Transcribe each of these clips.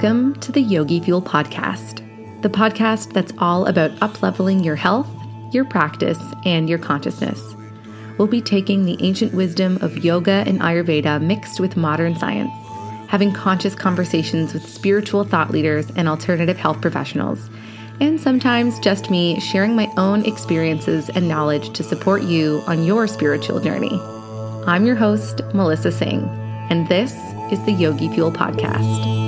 Welcome to the Yogi Fuel Podcast, the podcast that's all about upleveling your health, your practice, and your consciousness. We'll be taking the ancient wisdom of yoga and Ayurveda mixed with modern science, having conscious conversations with spiritual thought leaders and alternative health professionals, and sometimes just me sharing my own experiences and knowledge to support you on your spiritual journey. I'm your host, Melissa Singh, and this is the Yogi Fuel Podcast.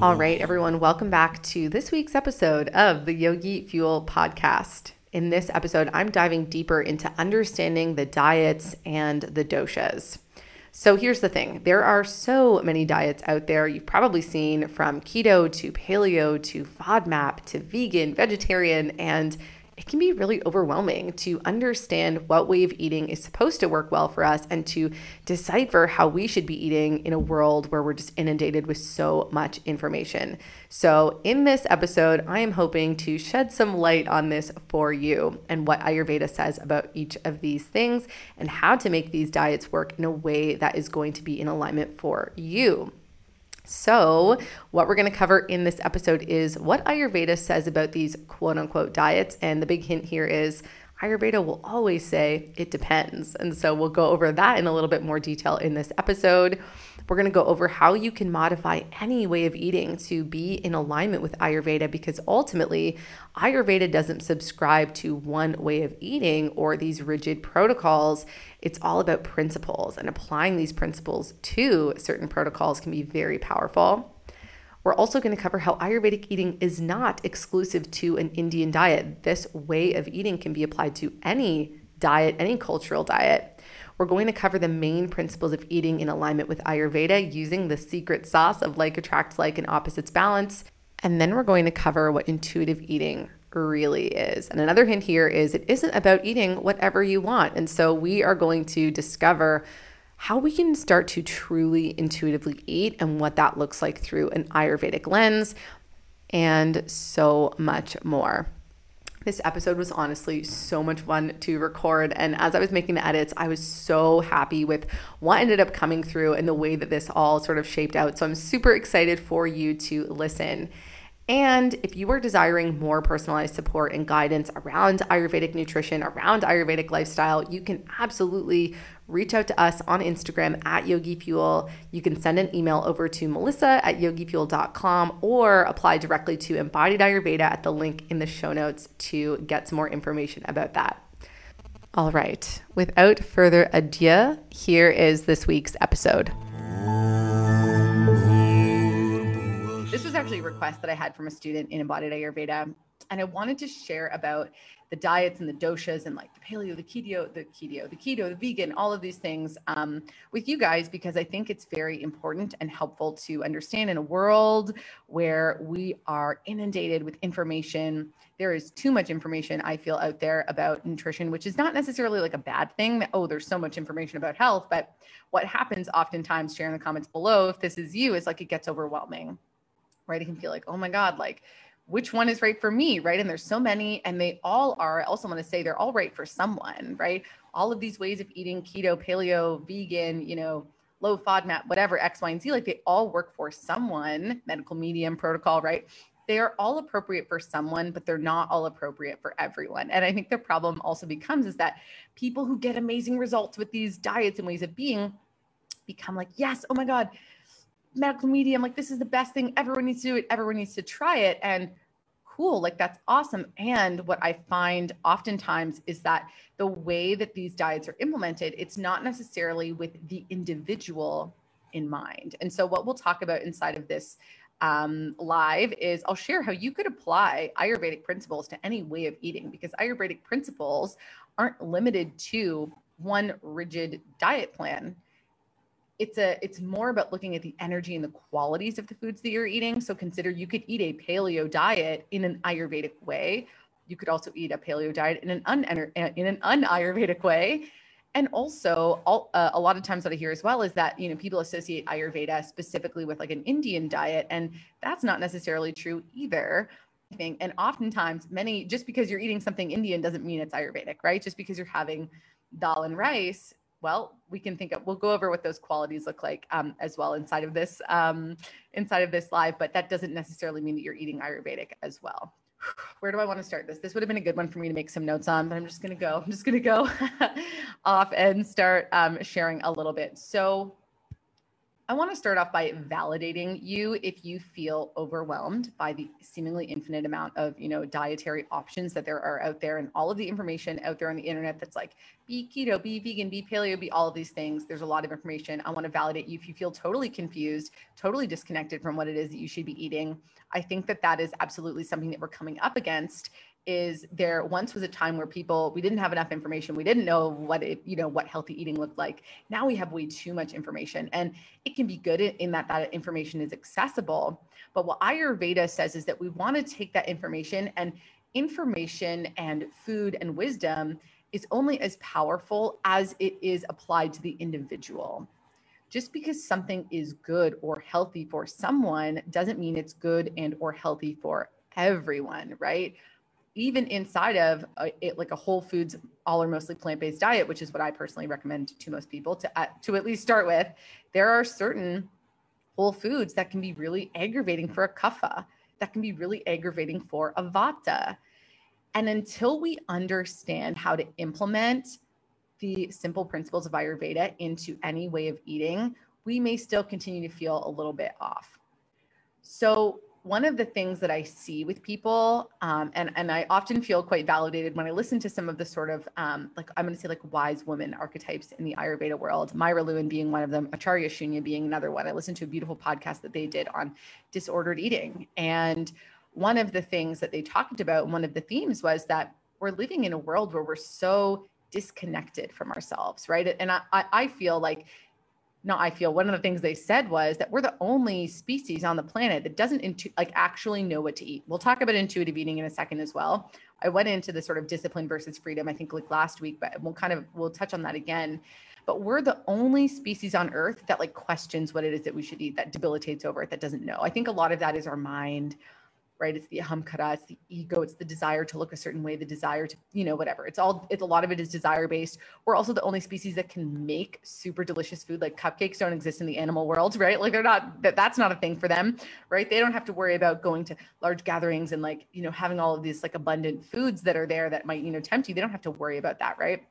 All right, everyone, welcome back to this week's episode of the Yogi Fuel podcast. In this episode, I'm diving deeper into understanding the diets and the doshas. So here's the thing there are so many diets out there. You've probably seen from keto to paleo to FODMAP to vegan, vegetarian, and it can be really overwhelming to understand what way of eating is supposed to work well for us and to decipher how we should be eating in a world where we're just inundated with so much information. So, in this episode, I am hoping to shed some light on this for you and what Ayurveda says about each of these things and how to make these diets work in a way that is going to be in alignment for you. So, what we're going to cover in this episode is what Ayurveda says about these quote unquote diets. And the big hint here is Ayurveda will always say it depends. And so, we'll go over that in a little bit more detail in this episode. We're going to go over how you can modify any way of eating to be in alignment with Ayurveda because ultimately, Ayurveda doesn't subscribe to one way of eating or these rigid protocols. It's all about principles, and applying these principles to certain protocols can be very powerful. We're also going to cover how Ayurvedic eating is not exclusive to an Indian diet. This way of eating can be applied to any diet, any cultural diet. We're going to cover the main principles of eating in alignment with Ayurveda using the secret sauce of like attracts like and opposites balance. And then we're going to cover what intuitive eating really is. And another hint here is it isn't about eating whatever you want. And so we are going to discover how we can start to truly intuitively eat and what that looks like through an Ayurvedic lens and so much more. This episode was honestly so much fun to record. And as I was making the edits, I was so happy with what ended up coming through and the way that this all sort of shaped out. So I'm super excited for you to listen. And if you are desiring more personalized support and guidance around Ayurvedic nutrition, around Ayurvedic lifestyle, you can absolutely reach out to us on Instagram at Yogi Fuel. You can send an email over to melissa at yogifuel.com or apply directly to Embodied Ayurveda at the link in the show notes to get some more information about that. All right, without further ado, here is this week's episode. This was actually a request that I had from a student in Embodied Ayurveda, and I wanted to share about the diets and the doshas and like the paleo, the keto, the keto, the keto, the vegan, all of these things um, with you guys because I think it's very important and helpful to understand in a world where we are inundated with information. There is too much information I feel out there about nutrition, which is not necessarily like a bad thing. That, oh, there's so much information about health, but what happens oftentimes, share in the comments below if this is you, is like it gets overwhelming, right? It can feel like, oh my God, like which one is right for me, right? And there's so many, and they all are. I also want to say they're all right for someone, right? All of these ways of eating keto, paleo, vegan, you know, low FODMAP, whatever, X, Y, and Z, like they all work for someone, medical medium protocol, right? They are all appropriate for someone, but they're not all appropriate for everyone. And I think the problem also becomes is that people who get amazing results with these diets and ways of being become like, yes, oh my God, medical medium like this is the best thing. Everyone needs to do it. Everyone needs to try it. And cool like that's awesome. And what i find oftentimes is that the way that these diets are implemented it's not necessarily with the individual in mind. And so what we'll talk about inside of this um, live is I'll share how you could apply Ayurvedic principles to any way of eating because Ayurvedic principles aren't limited to one rigid diet plan it's a it's more about looking at the energy and the qualities of the foods that you're eating. So consider you could eat a paleo diet in an ayurvedic way. You could also eat a paleo diet in an un in an un-ayurvedic way. And also all, uh, a lot of times what i hear as well is that you know people associate ayurveda specifically with like an indian diet and that's not necessarily true either. I think and oftentimes many just because you're eating something indian doesn't mean it's ayurvedic right? Just because you're having dal and rice well, we can think of, we'll go over what those qualities look like um, as well inside of this, um, inside of this live, but that doesn't necessarily mean that you're eating Ayurvedic as well. Where do I want to start this? This would have been a good one for me to make some notes on, but I'm just going to go, I'm just going to go off and start um, sharing a little bit. So I want to start off by validating you if you feel overwhelmed by the seemingly infinite amount of, you know, dietary options that there are out there and all of the information out there on the internet that's like be keto, be vegan, be paleo, be all of these things. There's a lot of information. I want to validate you if you feel totally confused, totally disconnected from what it is that you should be eating. I think that that is absolutely something that we're coming up against is there once was a time where people we didn't have enough information. We didn't know what it you know what healthy eating looked like. Now we have way too much information and it can be good in that that information is accessible. But what ayurveda says is that we want to take that information and information and food and wisdom is only as powerful as it is applied to the individual. Just because something is good or healthy for someone doesn't mean it's good and or healthy for everyone right even inside of a, it, like a whole foods all or mostly plant-based diet which is what i personally recommend to most people to, uh, to at least start with there are certain whole foods that can be really aggravating for a kapha that can be really aggravating for a vata. And until we understand how to implement the simple principles of ayurveda into any way of eating we may still continue to feel a little bit off. So one of the things that I see with people, um, and and I often feel quite validated when I listen to some of the sort of um, like I'm going to say like wise woman archetypes in the Ayurveda world. Myra Lewin being one of them, Acharya Shunya being another one. I listened to a beautiful podcast that they did on disordered eating, and one of the things that they talked about, one of the themes was that we're living in a world where we're so disconnected from ourselves, right? And I I feel like no, I feel one of the things they said was that we're the only species on the planet that doesn't intu- like actually know what to eat. We'll talk about intuitive eating in a second as well. I went into the sort of discipline versus freedom, I think like last week, but we'll kind of we'll touch on that again. But we're the only species on earth that like questions what it is that we should eat, that debilitates over it, that doesn't know. I think a lot of that is our mind, right? It's the ahamkara, it's the ego, it's the desire to look a certain way, the desire to, you know, whatever. It's all, it's a lot of it is desire based. We're also the only species that can make super delicious food. Like cupcakes don't exist in the animal world, right? Like they're not, that that's not a thing for them, right? They don't have to worry about going to large gatherings and like, you know, having all of these like abundant foods that are there that might, you know, tempt you. They don't have to worry about that, right?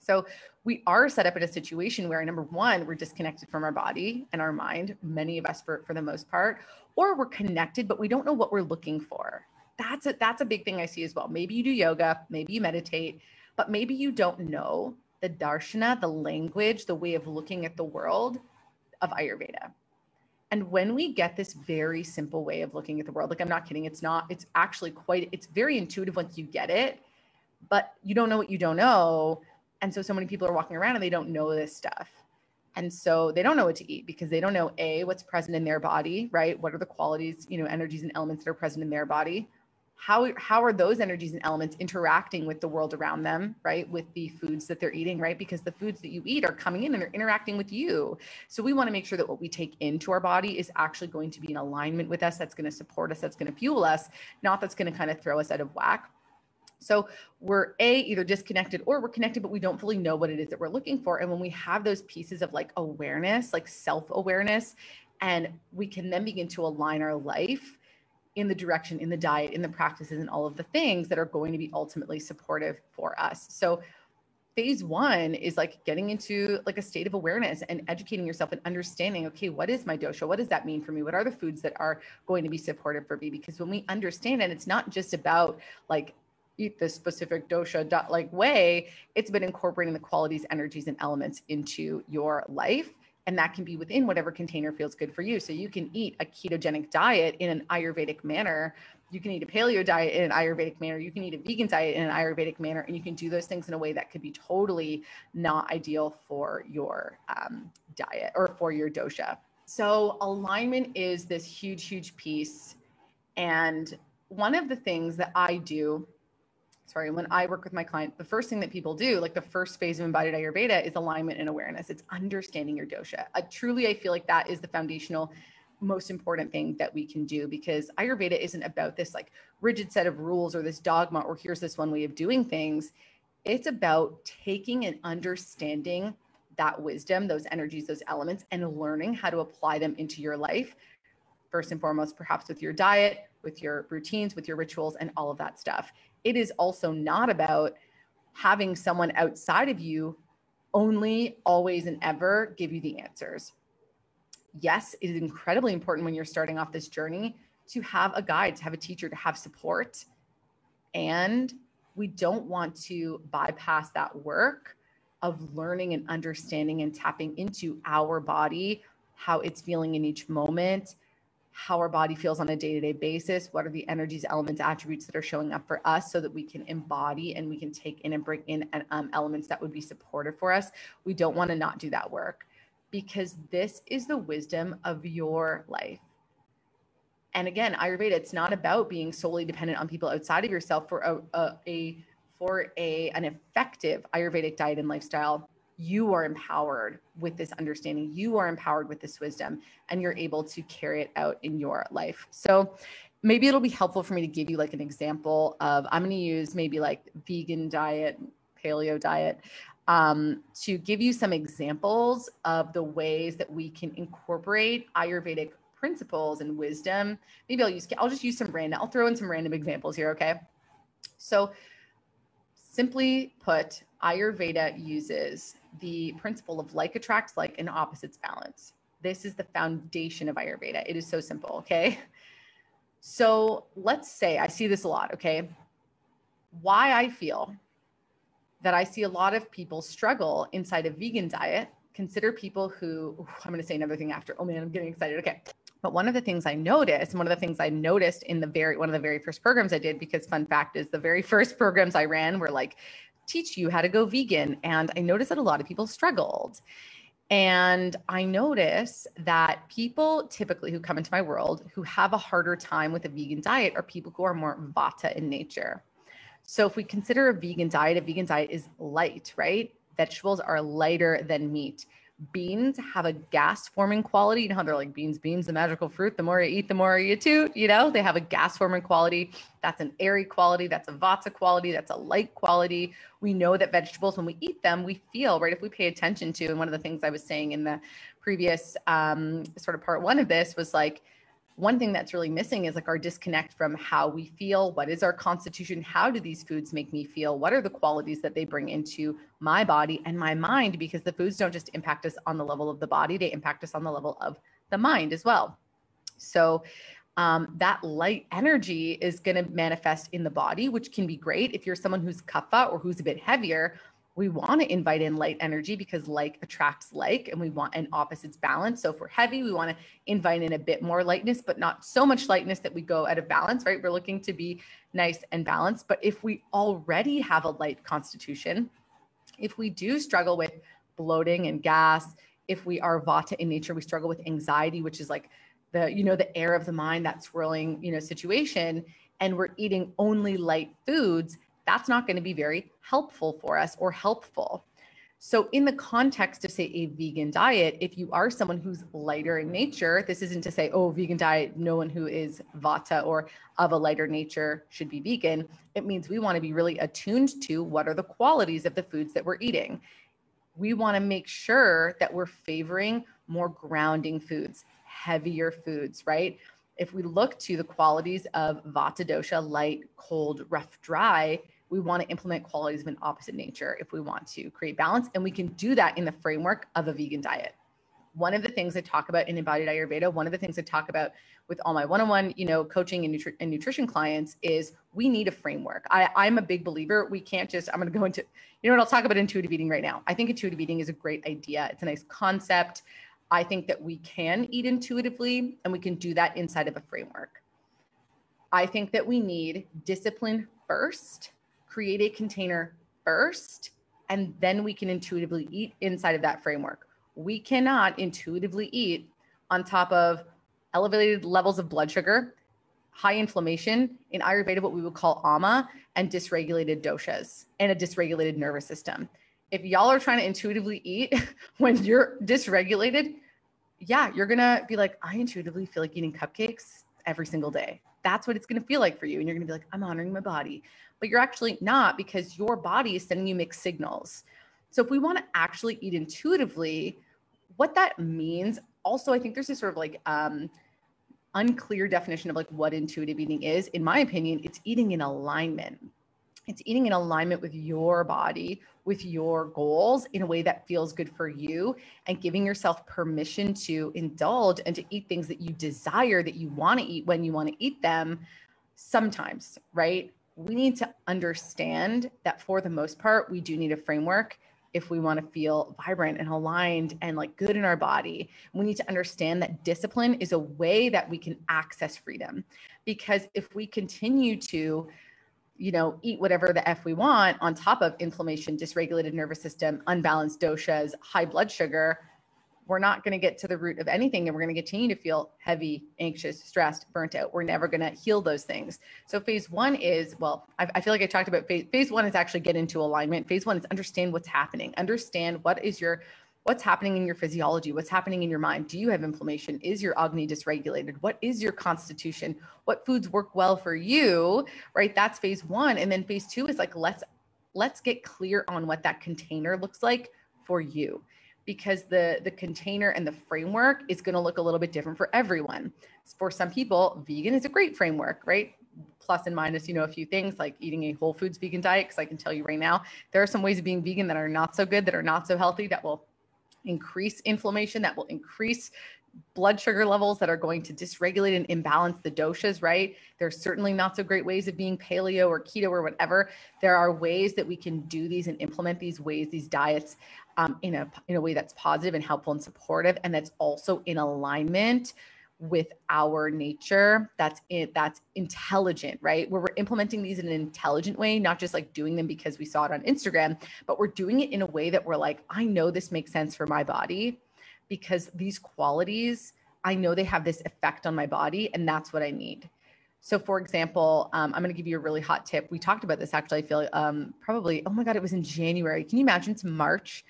So we are set up in a situation where number one, we're disconnected from our body and our mind, many of us for, for the most part, or we're connected, but we don't know what we're looking for. That's a, that's a big thing I see as well. Maybe you do yoga, maybe you meditate, but maybe you don't know the darshana, the language, the way of looking at the world of Ayurveda. And when we get this very simple way of looking at the world, like I'm not kidding, it's not, it's actually quite, it's very intuitive once you get it, but you don't know what you don't know. And so so many people are walking around and they don't know this stuff. And so they don't know what to eat because they don't know A, what's present in their body, right? What are the qualities, you know, energies and elements that are present in their body? How, how are those energies and elements interacting with the world around them, right? With the foods that they're eating, right? Because the foods that you eat are coming in and they're interacting with you. So we want to make sure that what we take into our body is actually going to be in alignment with us, that's going to support us, that's going to fuel us, not that's going to kind of throw us out of whack. So we're A, either disconnected or we're connected, but we don't fully know what it is that we're looking for. And when we have those pieces of like awareness, like self awareness, and we can then begin to align our life in the direction, in the diet, in the practices, and all of the things that are going to be ultimately supportive for us. So phase one is like getting into like a state of awareness and educating yourself and understanding okay what is my dosha what does that mean for me what are the foods that are going to be supportive for me because when we understand and it's not just about like eat this specific dosha dot like way, it's been incorporating the qualities, energies, and elements into your life. And that can be within whatever container feels good for you. So you can eat a ketogenic diet in an Ayurvedic manner. You can eat a paleo diet in an Ayurvedic manner. You can eat a vegan diet in an Ayurvedic manner. And you can do those things in a way that could be totally not ideal for your um, diet or for your dosha. So alignment is this huge, huge piece. And one of the things that I do sorry, when I work with my client, the first thing that people do, like the first phase of embodied Ayurveda, is alignment and awareness. It's understanding your dosha. I, truly, I feel like that is the foundational, most important thing that we can do because Ayurveda isn't about this like rigid set of rules or this dogma or here's this one way of doing things. It's about taking and understanding that wisdom, those energies, those elements, and learning how to apply them into your life. First and foremost, perhaps with your diet, with your routines, with your rituals, and all of that stuff. It is also not about having someone outside of you only, always, and ever give you the answers. Yes, it is incredibly important when you're starting off this journey to have a guide, to have a teacher, to have support. And we don't want to bypass that work of learning and understanding and tapping into our body, how it's feeling in each moment, how our body feels on a day to day basis, what are the energies, elements, attributes that are showing up for us so that we can embody and we can take in and bring in um, elements that would be supportive for us. We don't want to not do that work because this is the wisdom of your life. And again, Ayurveda, it's not about being solely dependent on people outside of yourself for a, a, a for a an effective Ayurvedic diet and lifestyle you are empowered with this understanding you are empowered with this wisdom and you're able to carry it out in your life. So maybe it'll be helpful for me to give you like an example of i'm going to use maybe like vegan diet paleo diet um, to give you some examples of the ways that we can incorporate ayurvedic principles and wisdom. Maybe i'll use i'll just use some random i'll throw in some random examples here okay? So simply put ayurveda uses the principle of like attracts like and opposites balance. This is the foundation of Ayurveda. It is so simple. Okay. So let's say I see this a lot. Okay. Why I feel that I see a lot of people struggle inside a vegan diet. Consider people who, I'm going to say another thing after. Oh man, I'm getting excited. Okay. But one of the things I noticed, one of the things I noticed in the very one of the very first programs I did, because fun fact is the very first programs I ran were like teach you how to go vegan. And I noticed that a lot of people struggled. And I notice that people typically who come into my world who have a harder time with a vegan diet are people who are more vata in nature. So if we consider a vegan diet, a vegan diet is light, right? Vegetables are lighter than meat beans have a gas forming quality. You know how they're like beans, beans, the magical fruit. The more you eat, the more you toot. You know, they have a gas forming quality. That's an airy quality. That's a vata quality. That's a light quality. We know that vegetables, when we eat them, we feel, right? If we pay attention to, and one of the things I was saying in the previous um, sort of part one of this was like, one thing that's really missing is like our disconnect from how we feel what is our constitution how do these foods make me feel what are the qualities that they bring into my body and my mind because the foods don't just impact us on the level of the body they impact us on the level of the mind as well. So um, that light energy is going to manifest in the body which can be great if you're someone who's kapha or who's a bit heavier we want to invite in light energy because like attracts like and we want an opposites balance. So if we're heavy we want to invite in a bit more lightness but not so much lightness that we go out of balance right? We're looking to be nice and balanced. But if we already have a light constitution if we do struggle with bloating and gas if we are vata in nature we struggle with anxiety which is like the you know the air of the mind that swirling you know situation and we're eating only light foods that's not going to be very helpful for us or helpful. So, in the context of, say, a vegan diet, if you are someone who's lighter in nature, this isn't to say, oh, vegan diet, no one who is vata or of a lighter nature should be vegan. It means we want to be really attuned to what are the qualities of the foods that we're eating. We want to make sure that we're favoring more grounding foods, heavier foods, right? If we look to the qualities of vata dosha, light, cold, rough, dry, we want to implement qualities of an opposite nature if we want to create balance. And we can do that in the framework of a vegan diet. One of the things I talk about in embodied Ayurveda, one of the things I talk about with all my one-on-one, you know, coaching and, nutri- and nutrition clients is we need a framework. I, I'm a big believer. We can't just, I'm going to go into, you know what, I'll talk about intuitive eating right now. I think intuitive eating is a great idea. It's a nice concept. I think that we can eat intuitively and we can do that inside of a framework. I think that we need discipline first create a container first, and then we can intuitively eat inside of that framework. We cannot intuitively eat on top of elevated levels of blood sugar, high inflammation, in Ayurveda, what we would call ama, and dysregulated doshas and a dysregulated nervous system. If y'all are trying to intuitively eat when you're dysregulated, yeah, you're gonna be like, I intuitively feel like eating cupcakes every single day. That's what it's gonna feel like for you. And you're gonna be like, I'm honoring my body but you're actually not because your body is sending you mixed signals. So if we want to actually eat intuitively, what that means, also, I think there's this sort of like um, unclear definition of like what intuitive eating is. In my opinion, it's eating in alignment. It's eating in alignment with your body, with your goals in a way that feels good for you and giving yourself permission to indulge and to eat things that you desire, that you want to eat when you want to eat them sometimes, right? We need to understand that for the most part, we do need a framework if we want to feel vibrant and aligned and like good in our body. We need to understand that discipline is a way that we can access freedom. Because if we continue to, you know, eat whatever the F we want on top of inflammation, dysregulated nervous system, unbalanced doshas, high blood sugar, we're not going to get to the root of anything and we're going to continue to feel heavy, anxious, stressed, burnt out. We're never going to heal those things. So, phase one is well, I, I feel like I talked about phase, phase one is actually get into alignment. Phase one is understand what's happening, understand what is your what's happening in your physiology what's happening in your mind. Do you have inflammation? Is your agni dysregulated? What is your constitution? What foods work well for you right? That's phase 1 and then phase 2 is like let's let's get clear on what that container looks like for you because the the container and the framework is going to look a little bit different for everyone. For some people, vegan is a great framework, right? Plus and minus, you know, a few things like eating a whole foods vegan diet. Because I can tell you right now, there are some ways of being vegan that are not so good, that are not so healthy, that will increase inflammation, that will increase blood sugar levels that are going to dysregulate and imbalance the doshas, right? There's certainly not so great ways of being paleo or keto or whatever. There are ways that we can do these and implement these ways, these diets um, in a in a way that's positive and helpful and supportive, and that's also in alignment with our nature. That's it. That's intelligent, right? Where we're implementing these in an intelligent way, not just like doing them because we saw it on Instagram, but we're doing it in a way that we're like, I know this makes sense for my body because these qualities, I know they have this effect on my body, and that's what I need. So, for example, um, I'm going to give you a really hot tip. We talked about this actually. I feel um, probably, oh my God, it was in January. Can you imagine it's March?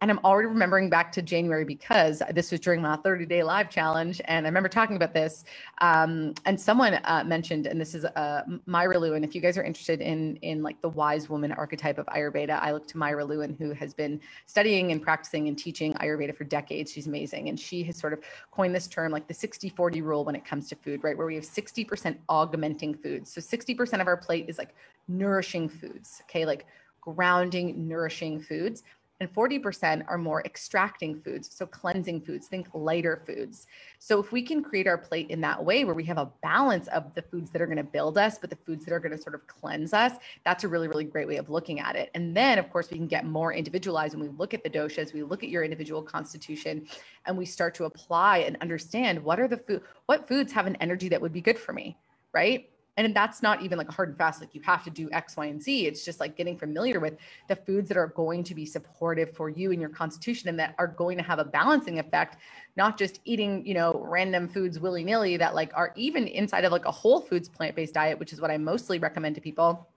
And I'm already remembering back to January because this was during my 30 day live challenge. And I remember talking about this. Um, and someone uh, mentioned, and this is uh, Myra Lewin. If you guys are interested in, in like the wise woman archetype of Ayurveda, I look to Myra Lewin, who has been studying and practicing and teaching Ayurveda for decades. She's amazing. And she has sort of coined this term like the 60 40 rule when it comes to food, right? Where we have 60% augmenting foods. So 60% of our plate is like nourishing foods, okay, like grounding, nourishing foods. And 40% are more extracting foods, so cleansing foods, think lighter foods. So, if we can create our plate in that way where we have a balance of the foods that are going to build us, but the foods that are going to sort of cleanse us, that's a really, really great way of looking at it. And then, of course, we can get more individualized when we look at the doshas, we look at your individual constitution, and we start to apply and understand what are the food, what foods have an energy that would be good for me right? And that's not even like a hard and fast, like you have to do X, Y, and Z. It's just like getting familiar with the foods that are going to be supportive for you and your constitution and that are going to have a balancing effect, not just eating, you know, random foods willy nilly that like are even inside of like a whole foods plant based diet, which is what I mostly recommend to people.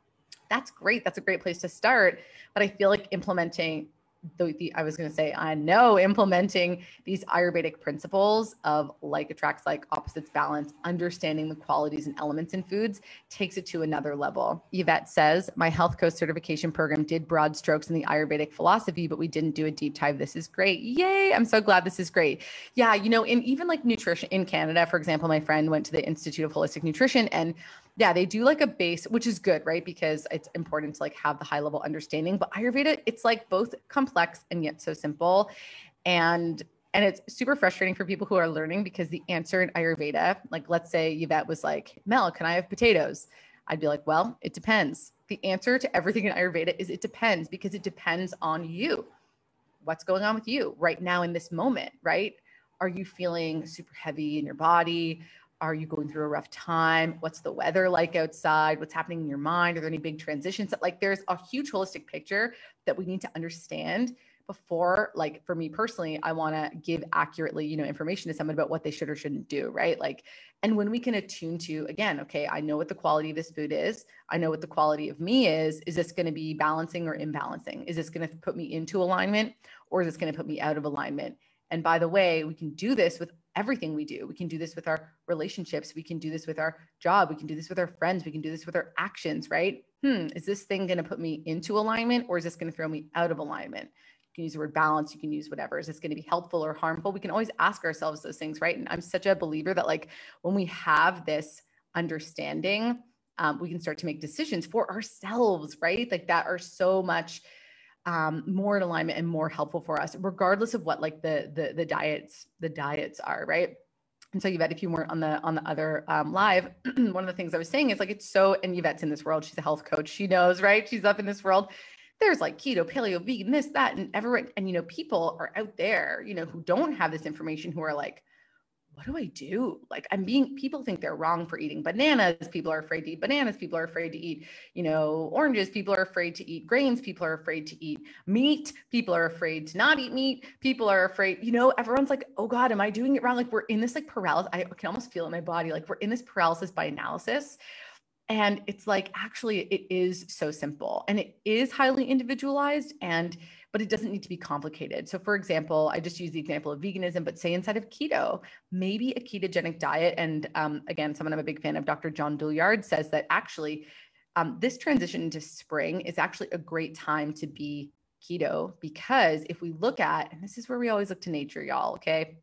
That's great. That's a great place to start. But I feel like implementing the, the, I was going to say, I know implementing these Ayurvedic principles of like attracts like opposites balance, understanding the qualities and elements in foods takes it to another level. Yvette says, My health coach certification program did broad strokes in the Ayurvedic philosophy, but we didn't do a deep dive. This is great. Yay. I'm so glad this is great. Yeah. You know, in even like nutrition in Canada, for example, my friend went to the Institute of Holistic Nutrition and yeah, they do like a base, which is good, right? Because it's important to like have the high level understanding. But Ayurveda, it's like both complex and yet so simple. And and it's super frustrating for people who are learning because the answer in Ayurveda, like let's say Yvette was like, Mel, can I have potatoes? I'd be like, well, it depends. The answer to everything in Ayurveda is it depends because it depends on you. What's going on with you right now in this moment, right? Are you feeling super heavy in your body? Are you going through a rough time? What's the weather like outside? What's happening in your mind? Are there any big transitions? Like there's a huge holistic picture that we need to understand before like for me personally i want to give accurately you know information to someone about what they should or shouldn't do right like and when we can attune to again okay i know what the quality of this food is i know what the quality of me is is this going to be balancing or imbalancing is this going to put me into alignment or is this going to put me out of alignment and by the way we can do this with everything we do. We can do this with our relationships. We can do this with our job. We can do this with our friends. We can do this with our actions, right? Hmm, is this thing going to put me into alignment or is this going to throw me out of alignment? You can use the word balance. You can use whatever. Is this going to be helpful or harmful? We can always ask ourselves those things, right? And I'm such a believer that, like, when we have this understanding, um, we can start to make decisions for ourselves, right? Like, that are so much um, more in alignment and more helpful for us, regardless of what like the the the diets the diets are, right? And so Yvette, if you weren't on the on the other um, live, one of the things I was saying is like it's so and Yvette's in this world. She's a health coach. She knows, right? She's up in this world. There's like keto, paleo, vegan, this, that, and everyone. And you know, people are out there, you know, who don't have this information, who are like, what do I do? Like I'm being people think they're wrong for eating bananas. People are afraid to eat bananas. People are afraid to eat, you know, oranges. People are afraid to eat grains. People are afraid to eat meat. People are afraid to not eat meat. People are afraid, you know, everyone's like, oh God, am I doing it wrong? Like we're in this like paralysis. I can almost feel in my body. Like we're in this paralysis by analysis. And it's like, actually, it is so simple and it is highly individualized. And but it doesn't need to be complicated. So, for example, I just use the example of veganism, but say inside of keto, maybe a ketogenic diet. And um, again, someone I'm a big fan of, Dr. John Douillard, says that actually um, this transition into spring is actually a great time to be keto because if we look at, and this is where we always look to nature, y'all, okay?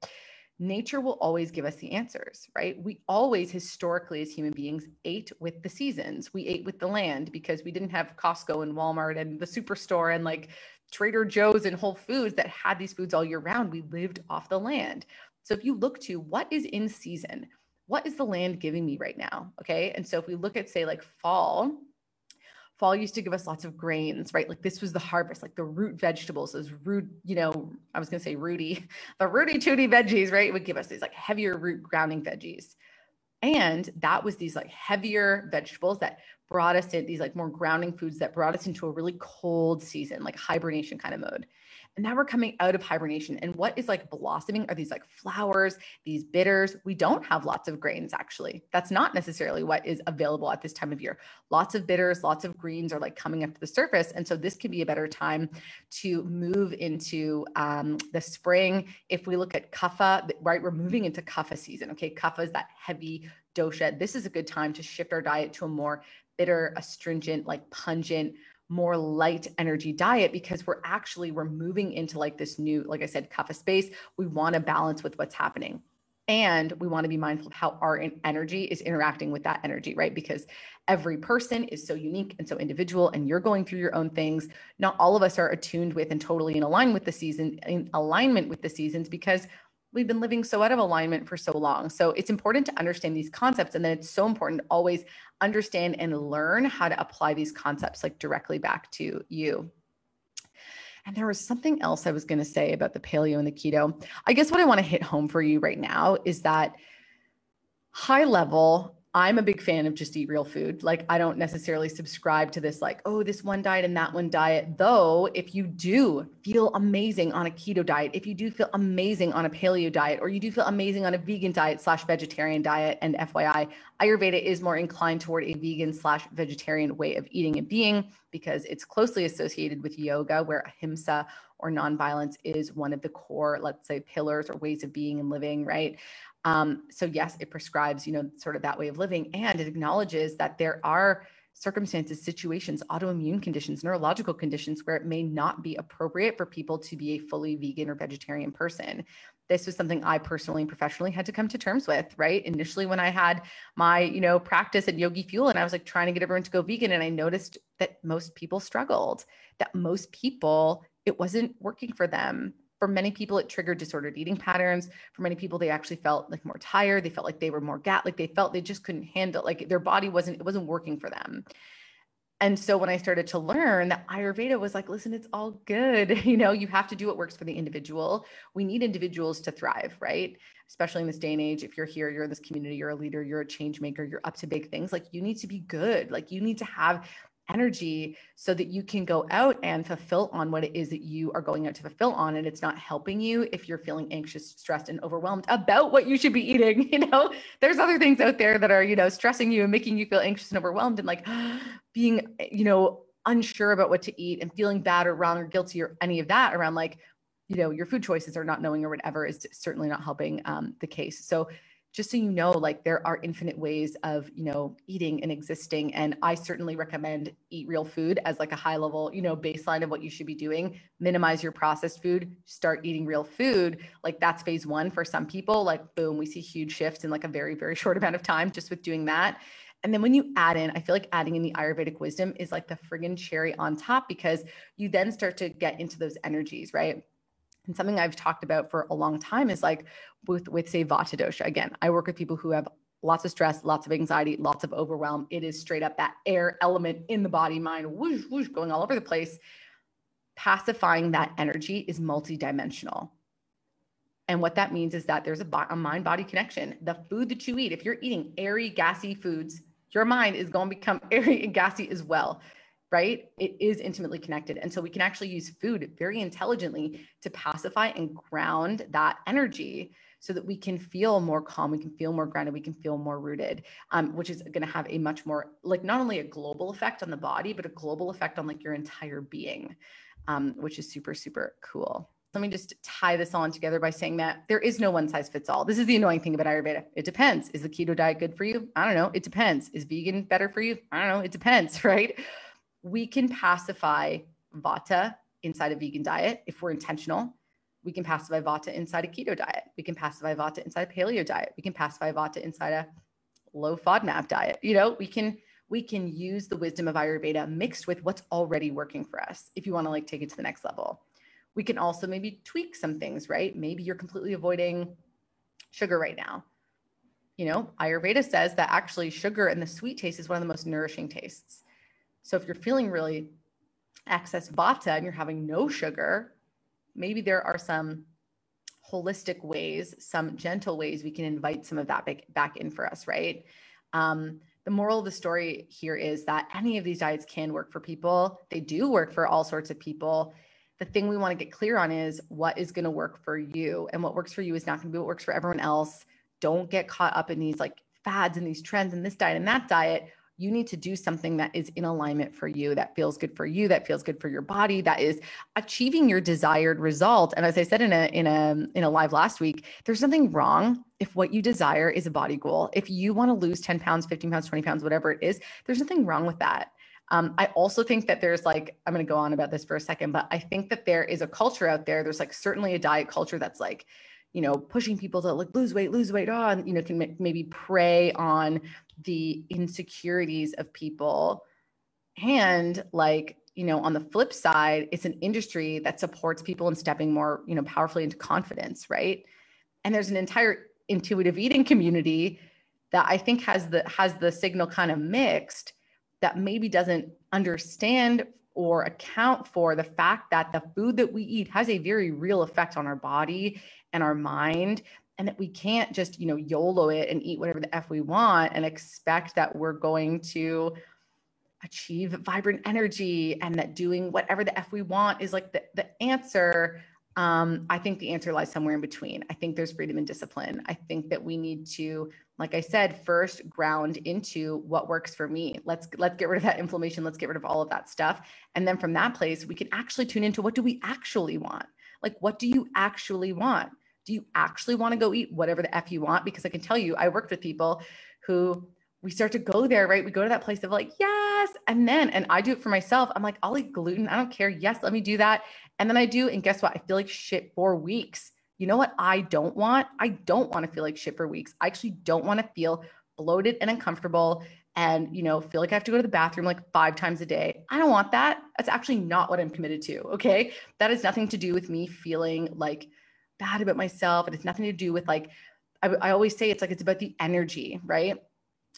nature will always give us the answers, right? We always historically as human beings ate with the seasons. We ate with the land because we didn't have Costco and Walmart and the superstore and like Trader Joe's and Whole Foods that had these foods all year round. We lived off the land. So if you look to what is in season, what is the land giving me right now? Okay. And so if we look at, say, like fall, fall used to give us lots of grains, right? Like this was the harvest, like the root vegetables, those root, you know, I was going to say rooty, the rooty tooty veggies, right? It would give us these like heavier root grounding veggies. And that was these like heavier vegetables that brought us in these like more grounding foods that brought us into a really cold season, like hibernation kind of mode. And now we're coming out of hibernation. And what is like blossoming are these like flowers, these bitters. We don't have lots of grains, actually. That's not necessarily what is available at this time of year. Lots of bitters, lots of greens are like coming up to the surface. And so this can be a better time to move into um, the spring. If we look at kapha, right, we're moving into kapha season. Okay. Kapha is that heavy dosha. This is a good time to shift our diet to a more bitter, astringent, like pungent, more light energy diet because we're actually we're moving into like this new like i said kapha space. We want to balance with what's happening. And we want to be mindful of how our energy is interacting with that energy right? Because every person is so unique and so individual and you're going through your own things. Not all of us are attuned with and totally in alignment with the season in alignment with the seasons because we've been living so out of alignment for so long. So it's important to understand these concepts. And then it's so important to always understand and learn how to apply these concepts like directly back to you. And there was something else I was going to say about the paleo and the keto. I guess what I want to hit home for you right now is that high level, I'm a big fan of just eat real food. Like, I don't necessarily subscribe to this, like, oh, this one diet and that one diet. Though, if you do feel amazing on a keto diet, if you do feel amazing on a paleo diet, or you do feel amazing on a vegan diet slash vegetarian diet, and FYI, Ayurveda is more inclined toward a vegan slash vegetarian way of eating and being because it's closely associated with yoga, where ahimsa or nonviolence is one of the core, let's say, pillars or ways of being and living, right? Um, so yes, it prescribes, you know, sort of that way of living, and it acknowledges that there are circumstances, situations, autoimmune conditions, neurological conditions where it may not be appropriate for people to be a fully vegan or vegetarian person. This was something I personally and professionally had to come to terms with, right? Initially, when I had my, you know, practice at Yogi Fuel and I was like trying to get everyone to go vegan, and I noticed that most people struggled, that most people, it wasn't working for them for many people it triggered disordered eating patterns. For many people they actually felt like more tired. They felt like they were more gat like they felt they just couldn't handle like their body wasn't it wasn't working for them. And so when i started to learn that ayurveda was like listen it's all good. You know you have to do what works for the individual. We need individuals to thrive right? Especially in this day and age if you're here you're in this community you're a leader you're a change maker you're up to big things like you need to be good. Like you need to have energy so that you can go out and fulfill on what it is that you are going out to fulfill on and it's not helping you if you're feeling anxious stressed and overwhelmed about what you should be eating you know there's other things out there that are you know stressing you and making you feel anxious and overwhelmed and like being you know unsure about what to eat and feeling bad or wrong or guilty or any of that around like you know, your food choices or not knowing or whatever is certainly not helping um, the case. So just so you know, like there are infinite ways of, you know, eating and existing. And I certainly recommend eat real food as like a high level, you know, baseline of what you should be doing. Minimize your processed food, start eating real food. Like that's phase one for some people. Like, boom, we see huge shifts in like a very, very short amount of time just with doing that. And then when you add in, I feel like adding in the Ayurvedic wisdom is like the friggin' cherry on top because you then start to get into those energies, right? And something I've talked about for a long time is like with, with say Vata dosha. Again, I work with people who have lots of stress, lots of anxiety, lots of overwhelm. It is straight up that air element in the body, mind, whoosh, whoosh, going all over the place. Pacifying that energy is multidimensional. And what that means is that there's a, a mind body connection. The food that you eat, if you're eating airy, gassy foods, your mind is going to become airy and gassy as well right? It is intimately connected. And so we can actually use food very intelligently to pacify and ground that energy so that we can feel more calm, we can feel more grounded, we can feel more rooted, um, which is going to have a much more, like, not only a global effect on the body, but a global effect on like your entire being, um, which is super, super cool. Let me just tie this on together by saying that there is no one size fits all. This is the annoying thing about Ayurveda. It depends. Is the keto diet good for you? I don't know. It depends. Is vegan better for you? I don't know. It depends, right? We can pacify vata inside a vegan diet if we're intentional. We can pacify vata inside a keto diet. We can pacify vata inside a paleo diet. We can pacify vata inside a low FODMAP diet. You know, we can we can use the wisdom of Ayurveda mixed with what's already working for us if you want to like take it to the next level. We can also maybe tweak some things, right? Maybe you're completely avoiding sugar right now. You know, Ayurveda says that actually sugar and the sweet taste is one of the most nourishing tastes. So if you're feeling really excess vata and you're having no sugar, maybe there are some holistic ways, some gentle ways we can invite some of that back, back in for us, right? Um, the moral of the story here is that any of these diets can work for people. They do work for all sorts of people. The thing we want to get clear on is what is going to work for you. And what works for you is not going to be what works for everyone else. Don't get caught up in these like fads and these trends and this diet and that diet you need to do something that is in alignment for you that feels good for you that feels good for your body that is achieving your desired result and as i said in a in a in a live last week there's nothing wrong if what you desire is a body goal if you want to lose 10 pounds 15 pounds 20 pounds whatever it is there's nothing wrong with that um, I also think that there's like, I'm going to go on about this for a second, but I think that there is a culture out there. There's like certainly a diet culture that's like, you know, pushing people to like lose weight, lose weight on, oh, you know, can maybe prey on the insecurities of people. And like, you know, on the flip side, it's an industry that supports people in stepping more, you know, powerfully into confidence, right? And there's an entire intuitive eating community that I think has the has the signal kind of mixed that maybe doesn't understand or account for the fact that the food that we eat has a very real effect on our body and our mind and that we can't just you know yolo it and eat whatever the f we want and expect that we're going to achieve vibrant energy and that doing whatever the f we want is like the, the answer. Um, i think the answer lies somewhere in between. I think there's freedom and discipline. I think that we need to like i said first ground into what works for me. Let's let's get rid of that inflammation. Let's get rid of all of that stuff. And then from that place we can actually tune into what do we actually want like what do you actually want do you actually want to go eat whatever the F you want? Because I can tell you, I worked with people who we start to go there, right? We go to that place of like, yes. And then, and I do it for myself. I'm like, I'll eat gluten. I don't care. Yes, let me do that. And then I do. And guess what? I feel like shit for weeks. You know what I don't want? I don't want to feel like shit for weeks. I actually don't want to feel bloated and uncomfortable and you know feel like i have to go to the bathroom like five times a day i don't want that that's actually not what i'm committed to okay that has nothing to do with me feeling like bad about myself. And it's nothing to do with like, I, I always say it's like, it's about the energy, right?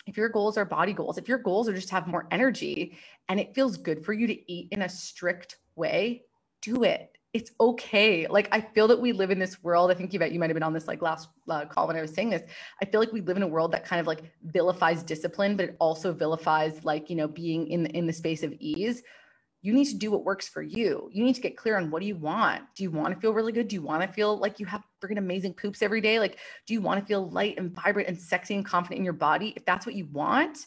If your goals are body goals, if your goals are just to have more energy and it feels good for you to eat in a strict way, do it. It's okay. Like I feel that we live in this world. I think Yvette you might have been on this like last uh, call when I was saying this. I feel like we live in a world that kind of like vilifies discipline, but it also vilifies like you know being in in the space of ease you need to do what works for you. You need to get clear on what do you want? Do you want to feel really good? Do you want to feel like you have freaking amazing poops every day? Like, do you want to feel light and vibrant and sexy and confident in your body? If that's what you want,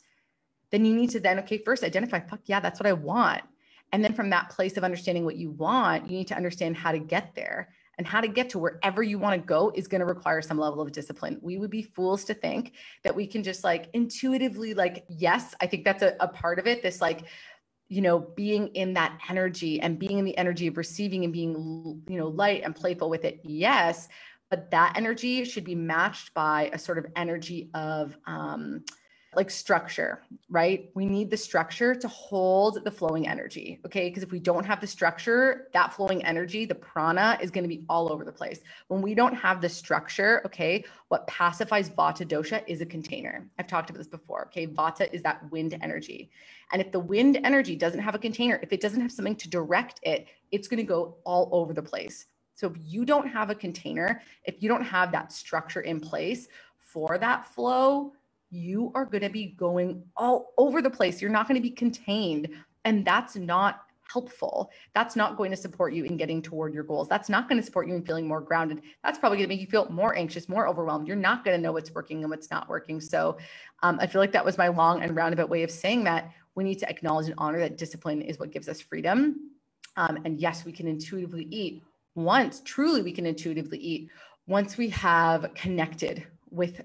then you need to then, okay, first identify, fuck yeah, that's what I want. And then from that place of understanding what you want, you need to understand how to get there. and how to get to wherever you want to go is going to require some level of discipline. We would be fools to think that we can just like intuitively, like, yes, I think that's a, a part of it. This like, you know, being in that energy and being in the energy of receiving and being, you know, light and playful with it. Yes. But that energy should be matched by a sort of energy of, um, like structure, right? We need the structure to hold the flowing energy. Okay. Because if we don't have the structure, that flowing energy, the prana is going to be all over the place. When we don't have the structure, okay, what pacifies vata dosha is a container. I've talked about this before. Okay. Vata is that wind energy. And if the wind energy doesn't have a container, if it doesn't have something to direct it, it's going to go all over the place. So if you don't have a container, if you don't have that structure in place for that flow, you are going to be going all over the place. You're not going to be contained. And that's not helpful. That's not going to support you in getting toward your goals. That's not going to support you in feeling more grounded. That's probably going to make you feel more anxious, more overwhelmed. You're not going to know what's working and what's not working. So um, I feel like that was my long and roundabout way of saying that we need to acknowledge and honor that discipline is what gives us freedom. Um, and yes, we can intuitively eat once, truly, we can intuitively eat once we have connected with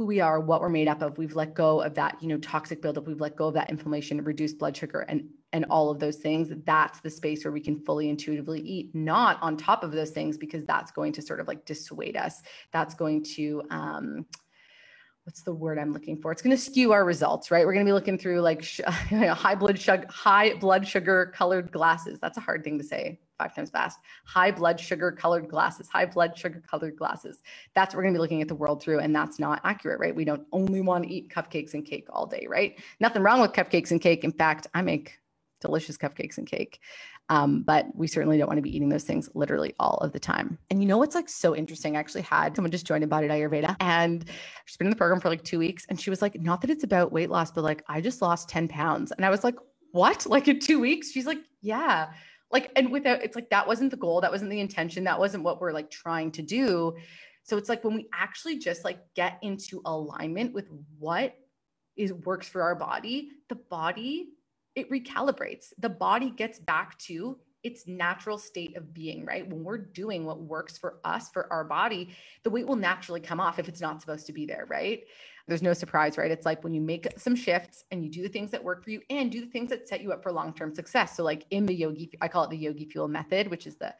who we are, what we're made up of. We've let go of that, you know, toxic buildup. We've let go of that inflammation, reduced blood sugar, and and all of those things. That's the space where we can fully intuitively eat, not on top of those things, because that's going to sort of like dissuade us. That's going to um, what's the word I'm looking for? It's going to skew our results, right? We're going to be looking through like sh- high blood sugar, high blood sugar colored glasses. That's a hard thing to say five times fast. High blood sugar colored glasses, high blood sugar colored glasses. That's what we're going to be looking at the world through. And that's not accurate, right? We don't only want to eat cupcakes and cake all day, right? Nothing wrong with cupcakes and cake. In fact, I make delicious cupcakes and cake. Um, but we certainly don't want to be eating those things literally all of the time. And you know what's like so interesting? I actually had someone just joined Embodied Ayurveda and she's been in the program for like two weeks. And she was like, not that it's about weight loss, but like, I just lost 10 pounds. And I was like, what? Like in two weeks? She's like, yeah like and without it's like that wasn't the goal that wasn't the intention that wasn't what we're like trying to do so it's like when we actually just like get into alignment with what is works for our body the body it recalibrates the body gets back to its natural state of being, right? When we're doing what works for us, for our body, the weight will naturally come off if it's not supposed to be there, right? There's no surprise, right? It's like when you make some shifts and you do the things that work for you and do the things that set you up for long term success. So, like in the yogi, I call it the yogi fuel method, which is the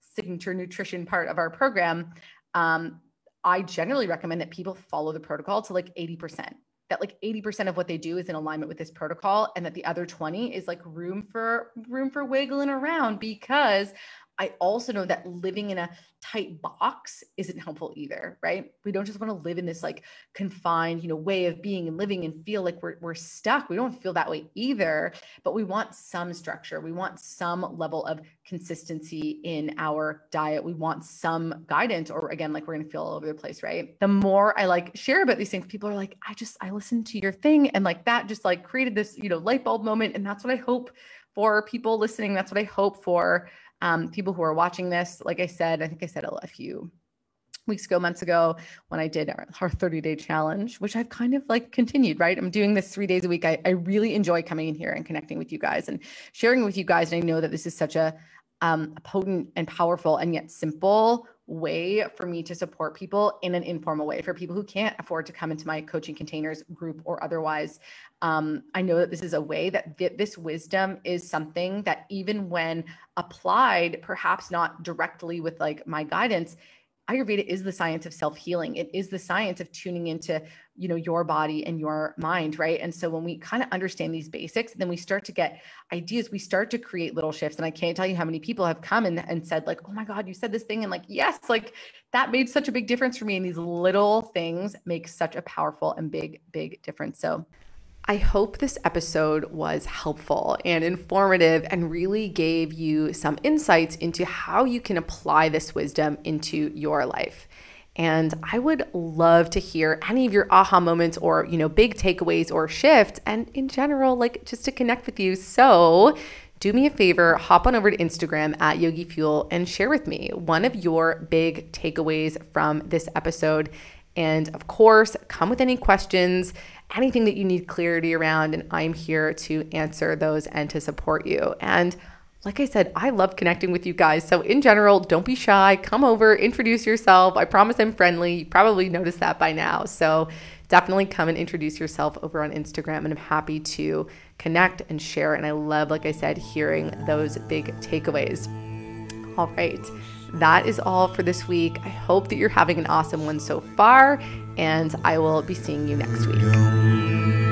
signature nutrition part of our program. Um, I generally recommend that people follow the protocol to like 80%. That like 80% of what they do is in alignment with this protocol, and that the other 20 is like room for room for wiggling around because I also know that living in a tight box isn't helpful either, right? We don't just want to live in this like confined, you know, way of being and living and feel like we're, we're stuck. We don't feel that way either, but we want some structure. We want some level of consistency in our diet. We want some guidance, or again, like we're going to feel all over the place, right? The more I like share about these things, people are like, I just, I listened to your thing. And like that just like created this, you know, light bulb moment. And that's what I hope for people listening. That's what I hope for um, people who are watching this, like I said, I think I said a, few weeks ago, months ago, when I did our, our 30 day challenge, which I've kind of like continued, right? I'm doing this three days a week. I, I really enjoy coming in here and connecting with you guys and sharing with you guys. And I know that this is such a, um, a potent and powerful and yet simple way for me to support people in an informal way for people who can't afford to come into my coaching containers group or otherwise. Um, i know that this is a way that th- this wisdom is something that even when applied perhaps not directly with like my guidance Ayurveda is the science of self-healing. It is the science of tuning into, you know, your body and your mind, right? And so when we kind of understand these basics, then we start to get ideas, we start to create little shifts. And I can't tell you how many people have come and, and said, like, oh my God, you said this thing. And like, yes, like that made such a big difference for me. And these little things make such a powerful and big, big difference. So I hope this episode was helpful and informative and really gave you some insights into how you can apply this wisdom into your life. And I would love to hear any of your aha moments or, you know, big takeaways or shifts and in general like just to connect with you. So, do me a favor, hop on over to Instagram at Yogi Fuel and share with me one of your big takeaways from this episode. And of course, come with any questions anything that you need clarity around, and I'm here to answer those and to support you. And like I said, I love connecting with you guys. So, in general, don't be shy. Come over, introduce yourself. I promise I'm friendly. You probably noticed that by now. So, definitely come and introduce yourself over on Instagram. And I'm happy to connect and share. And I love, like I said, hearing those big takeaways. All right. That is all for this week. I hope that you're having an awesome one so far, and I will be seeing you next week.